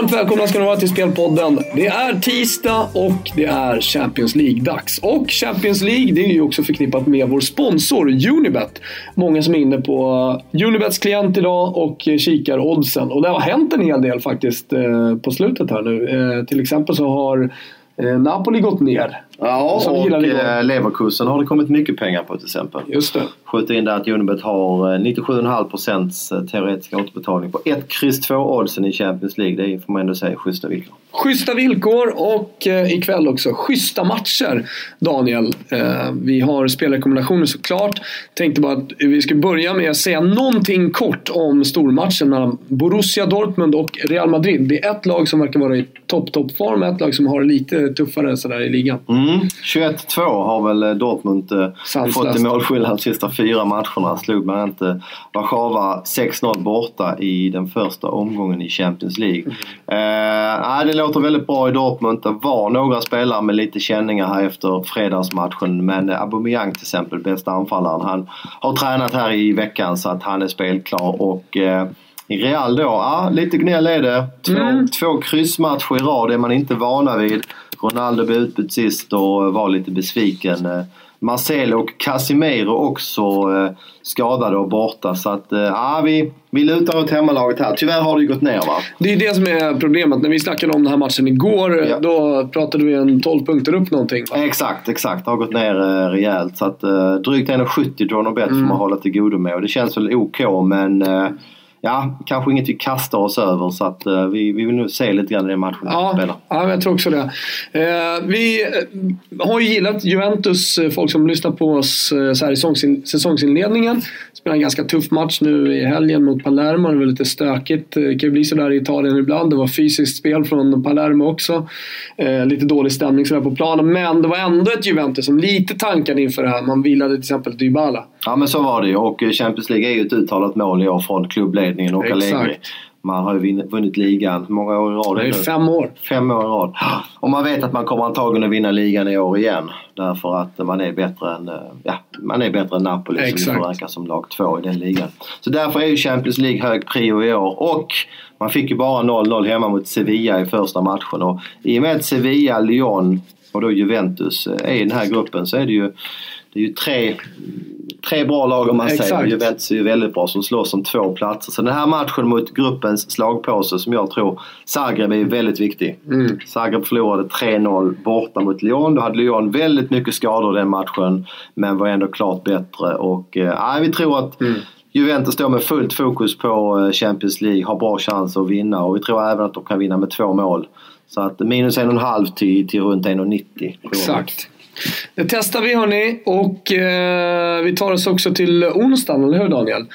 Varmt välkomna ska ni vara till Spelpodden. Det är tisdag och det är Champions League-dags. Och Champions League det är ju också förknippat med vår sponsor Unibet. Många som är inne på eh, Unibets klient idag och eh, kikar oddsen. Och det har hänt en hel del faktiskt eh, på slutet här nu. Till exempel så har Napoli gått ner. Ja, Som och eh, Leverkusen har det kommit mycket pengar på till exempel. Just det. Skjuter in där att Unibet har eh, 97,5% teoretisk återbetalning på 1, kryss 2 oddsen i Champions League. Det är, får man ändå säga, schyssta villkor. Schyssta villkor och eh, ikväll också schyssta matcher, Daniel. Eh, vi har spelrekommendationer såklart. Tänkte bara att vi ska börja med att säga någonting kort om stormatchen mellan Borussia Dortmund och Real Madrid. Det är ett lag som verkar vara i topp, topp form ett lag som har lite tuffare sådär i ligan. Mm. 21-2 har väl eh, Dortmund eh, Sanslöst. fått i målskillnad de sista fyra matcherna. Slog bland annat eh, Warszawa 6-0 borta i den första omgången i Champions League. Eh, nej, det låter väldigt bra i Dortmund. Det var några spelare med lite känningar här efter fredagsmatchen. Men eh, Aubameyang till exempel, bästa anfallaren, han har tränat här i veckan så att han är spelklar. Och eh, Real då, ja, lite gnäll är det. Två, Mm. två kryssmatcher i rad är man inte vana vid. Ronaldo blev utbytt sist och var lite besviken. Eh, Marcelo och Casimiro också eh, skadade och borta. Så att, eh, ja, vi, vi lutar åt hemmalaget här. Tyvärr har det ju gått ner va? Det är det som är problemet. När vi snackade om den här matchen igår, Ja. då pratade vi en 12 punkter upp någonting. Va? Exakt, exakt. Det har gått ner eh, rejält. Så att, eh, drygt 1,70 draw no bet får man hålla till godo med. Och det känns väl OK men eh, ja, kanske inget vi kastar oss över. Så att eh, vi, vi vill nog se lite grann i den matchen Ja, spelar. ja, jag tror också det. Eh, vi eh, har ju gillat Juventus, eh, folk som lyssnar på oss eh, så här i säsongsin- säsongsinledningen. Spelade en ganska tuff match nu i helgen mot Palermo. Det var lite stökigt. Det kan ju bli sådär i Italien ibland. Det var fysiskt spel från Palermo också. Eh, lite dålig stämning sådär på planen. Men det var ändå ett Juventus som lite tankade inför det här. Man vilade till exempel Dybala. Ja men så var det ju och Champions League är ju ett uttalat mål i år från klubbledningen och Exakt. Allegri. Man har ju vunnit ligan många år i rad Det är fem år. Fem år i rad. Och man vet att man kommer antagligen att vinna ligan i år igen. Därför att man är bättre än, eh, ja, man är bättre än Napoli som Exakt. får rankas som lag två i den ligan. Så därför är ju Champions League hög prio i år. Och man fick ju bara 0-0 hemma mot Sevilla i första matchen. Och i och med att Sevilla, Lyon och då Juventus är i den här gruppen så är det ju, det är ju tre Tre bra lag om man säger. Exakt. Juventus är ju väldigt bra som slåss om två platser. Så den här matchen mot gruppens slagpåse som jag tror Zagreb är väldigt viktig. Mm. Zagreb förlorade 3-0 borta mot Lyon. Då hade Lyon väldigt mycket skador den matchen men var ändå klart bättre. Och, eh, vi tror att Mm. Juventus står med fullt fokus på eh, Champions League, har bra chans att vinna och vi tror även att de kan vinna med två mål. Så att minus en och en halv till, till runt 1,90. Exakt. Det testar vi hörni och eh, vi tar oss också till onsdagen, eller hur Daniel?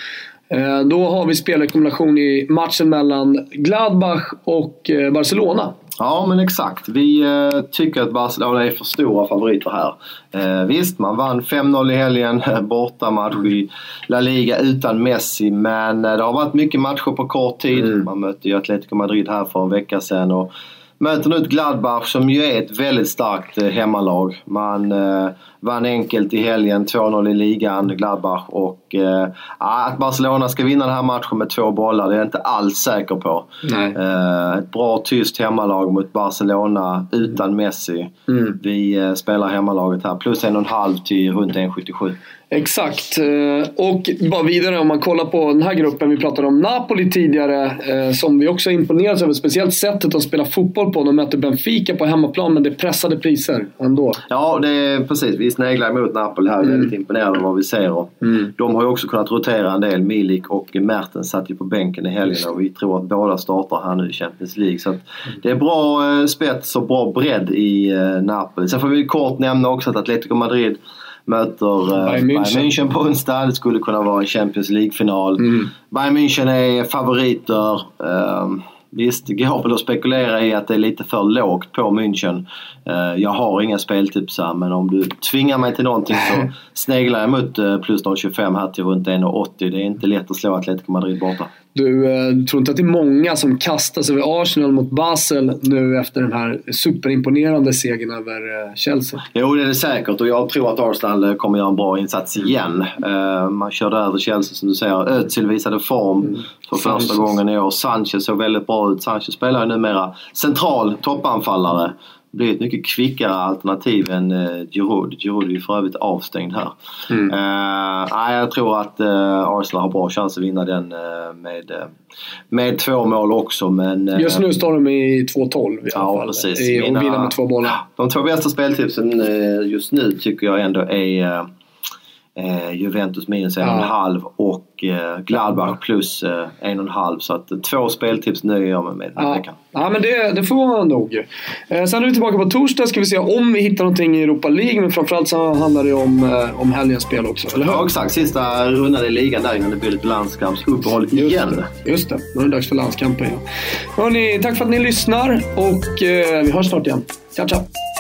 Eh, då har vi spelrekommendation i matchen mellan Gladbach och eh, Barcelona. Ja men exakt. Vi eh, tycker att Barcelona är för stora favoriter här. Eh, visst, man vann 5-0 i helgen, bortamatch i La Liga utan Messi. Men eh, det har varit mycket matcher på kort tid. Mm. Man mötte ju Atletico Madrid här för en vecka sedan. Och möter nu ett Gladbach som ju är ett väldigt starkt eh, hemmalag. Man eh, vann enkelt i helgen, 2-0 i ligan, Gladbach. Och eh, ja, att Barcelona ska vinna den här matchen med två bollar, det är jag inte alls säker på. Eh, ett bra tyst hemmalag mot Barcelona utan Messi. Mm. Vi eh, spelar hemmalaget här. Plus en och en halv till runt 1,77. Exakt. Eh, Och bara vidare om man kollar på den här gruppen. Vi pratade om Napoli tidigare eh, som vi också imponerats över. Speciellt sättet att spela fotboll på. De möter Benfica på hemmaplan men det är pressade priser ändå. Ja, det är precis. Vi sneglar emot Napoli här. Mm. väldigt imponerade av vad vi ser. Mm. De har ju också kunnat rotera en del. Milik och Mertens satt ju på bänken i helgen och vi tror att båda startar här nu i Champions League. Så det är bra eh, spets och bra bredd i Napoli. Sen får vi kort nämna också att Atletico Madrid möter eh, Bayern Bayern München. München på onsdag. Det skulle kunna vara en Champions League-final. Mm. Bayern München är favoriter. Um, visst, det går väl att spekulera i att det är lite för lågt på München. Eh, jag har inga speltips här men om du tvingar mig till någonting så sneglar jag mot uh, plus 0,25 här till runt 1,80. Det är inte lätt att slå Atletico Madrid borta. Du eh, tror inte att det är många som kastar sig över Arsenal mot Basel nu efter den här superimponerande segern över eh, Chelsea? Jo, det är det säkert och jag tror att Arsenal eh, kommer göra en bra insats igen. Uh, man körde över Chelsea som du säger. Özil visade form mm. för första Sanchez. gången i år. Sanchez såg väldigt bra ut. Sanchez spelar ju numera central toppanfallare blir ett mycket kvickare alternativ än uh, Giroud. Giroud är ju för övrigt avstängd här. Mm. Uh, jag tror att uh, Arsenal har bra chans att vinna den uh, med, uh, med två mål också. Men, Just nu står de i 2-12 i alla ja, fall. Precis. I, och vinner med två bollar. De två bästa speltipsen just nu tycker jag ändå är eh, Juventus minus en och en halv och eh, Gladbach plus eh, en och en halv. Så att två speltips nöjer jag mig med den här veckan. Ja, men det, det får man nog. Eh, sen är vi tillbaka på torsdag. Ska vi se om vi hittar någonting i Europa League. Men framförallt så handlar det om, eh, om helgens spel också, eller hur? Ja, exakt. Sista rundan i ligan där innan det blir lite landskampsuppehåll igen. Det, just det. Nu är det dags för landskampen. Ja. Hörrni, tack för att ni lyssnar och eh, vi hörs snart igen. Ciao, ciao!